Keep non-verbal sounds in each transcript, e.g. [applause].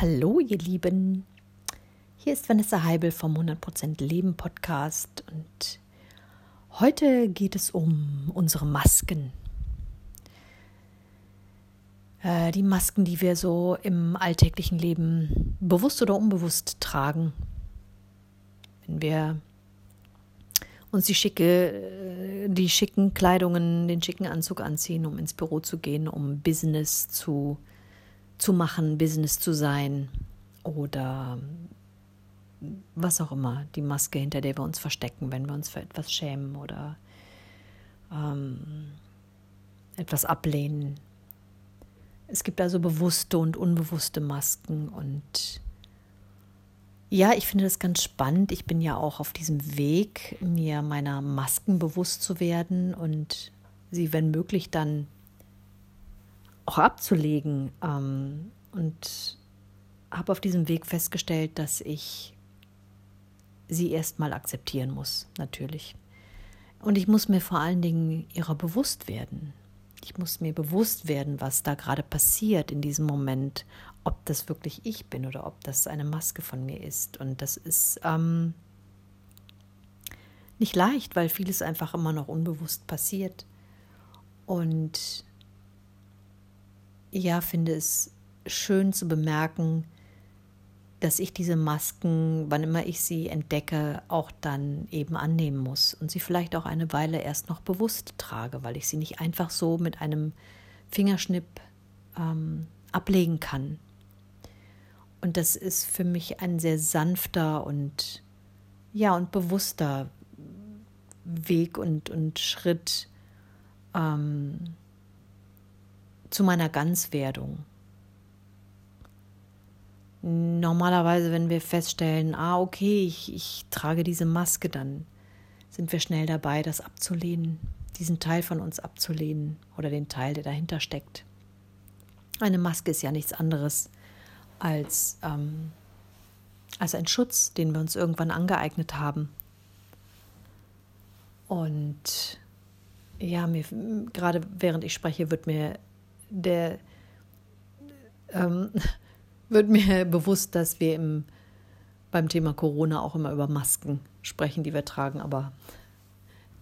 Hallo, ihr Lieben. Hier ist Vanessa Heibel vom 100% Leben Podcast und heute geht es um unsere Masken. Äh, die Masken, die wir so im alltäglichen Leben bewusst oder unbewusst tragen. Wenn wir uns die schicke, äh, die schicken Kleidungen, den schicken Anzug anziehen, um ins Büro zu gehen, um Business zu, zu machen, Business zu sein oder was auch immer, die Maske, hinter der wir uns verstecken, wenn wir uns für etwas schämen oder ähm, etwas ablehnen. Es gibt also bewusste und unbewusste Masken und ja, ich finde das ganz spannend. Ich bin ja auch auf diesem Weg, mir meiner Masken bewusst zu werden und sie, wenn möglich, dann auch abzulegen. Ähm, und habe auf diesem Weg festgestellt, dass ich sie erstmal akzeptieren muss, natürlich. Und ich muss mir vor allen Dingen ihrer bewusst werden. Ich muss mir bewusst werden, was da gerade passiert in diesem Moment, ob das wirklich ich bin oder ob das eine Maske von mir ist. Und das ist ähm, nicht leicht, weil vieles einfach immer noch unbewusst passiert. Und ja, finde es schön zu bemerken, dass ich diese Masken, wann immer ich sie entdecke, auch dann eben annehmen muss und sie vielleicht auch eine Weile erst noch bewusst trage, weil ich sie nicht einfach so mit einem Fingerschnipp ähm, ablegen kann. Und das ist für mich ein sehr sanfter und ja und bewusster Weg und, und Schritt ähm, zu meiner Ganzwerdung. Normalerweise, wenn wir feststellen, ah, okay, ich, ich trage diese Maske, dann sind wir schnell dabei, das abzulehnen, diesen Teil von uns abzulehnen oder den Teil, der dahinter steckt. Eine Maske ist ja nichts anderes als, ähm, als ein Schutz, den wir uns irgendwann angeeignet haben. Und ja, mir, gerade während ich spreche, wird mir der ähm, [laughs] wird mir bewusst, dass wir im, beim Thema Corona auch immer über Masken sprechen, die wir tragen, aber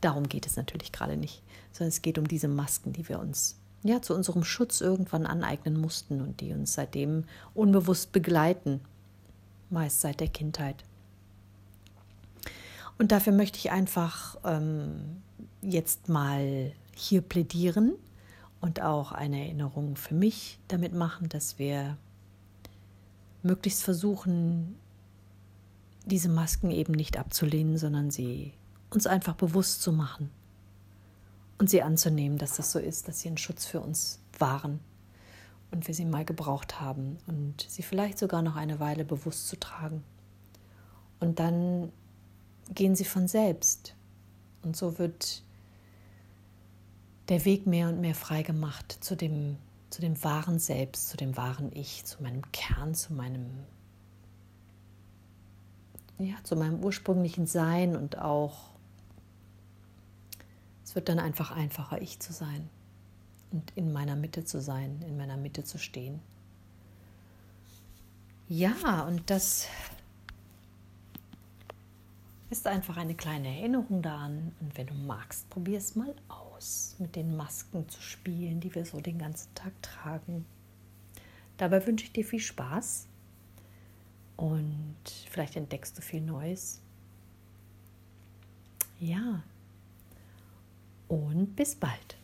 darum geht es natürlich gerade nicht, sondern es geht um diese Masken, die wir uns ja zu unserem Schutz irgendwann aneignen mussten und die uns seitdem unbewusst begleiten, meist seit der Kindheit. Und dafür möchte ich einfach ähm, jetzt mal hier plädieren und auch eine Erinnerung für mich damit machen, dass wir möglichst versuchen, diese Masken eben nicht abzulehnen, sondern sie uns einfach bewusst zu machen und sie anzunehmen, dass das so ist, dass sie ein Schutz für uns waren und wir sie mal gebraucht haben und sie vielleicht sogar noch eine Weile bewusst zu tragen. Und dann gehen sie von selbst und so wird der Weg mehr und mehr frei gemacht zu dem zu dem wahren Selbst, zu dem wahren Ich, zu meinem Kern, zu meinem ja, zu meinem ursprünglichen Sein und auch es wird dann einfach einfacher, ich zu sein und in meiner Mitte zu sein, in meiner Mitte zu stehen. Ja, und das ist einfach eine kleine Erinnerung daran. Und wenn du magst, probier es mal aus, mit den Masken zu spielen, die wir so den ganzen Tag tragen. Dabei wünsche ich dir viel Spaß und vielleicht entdeckst du viel Neues. Ja, und bis bald.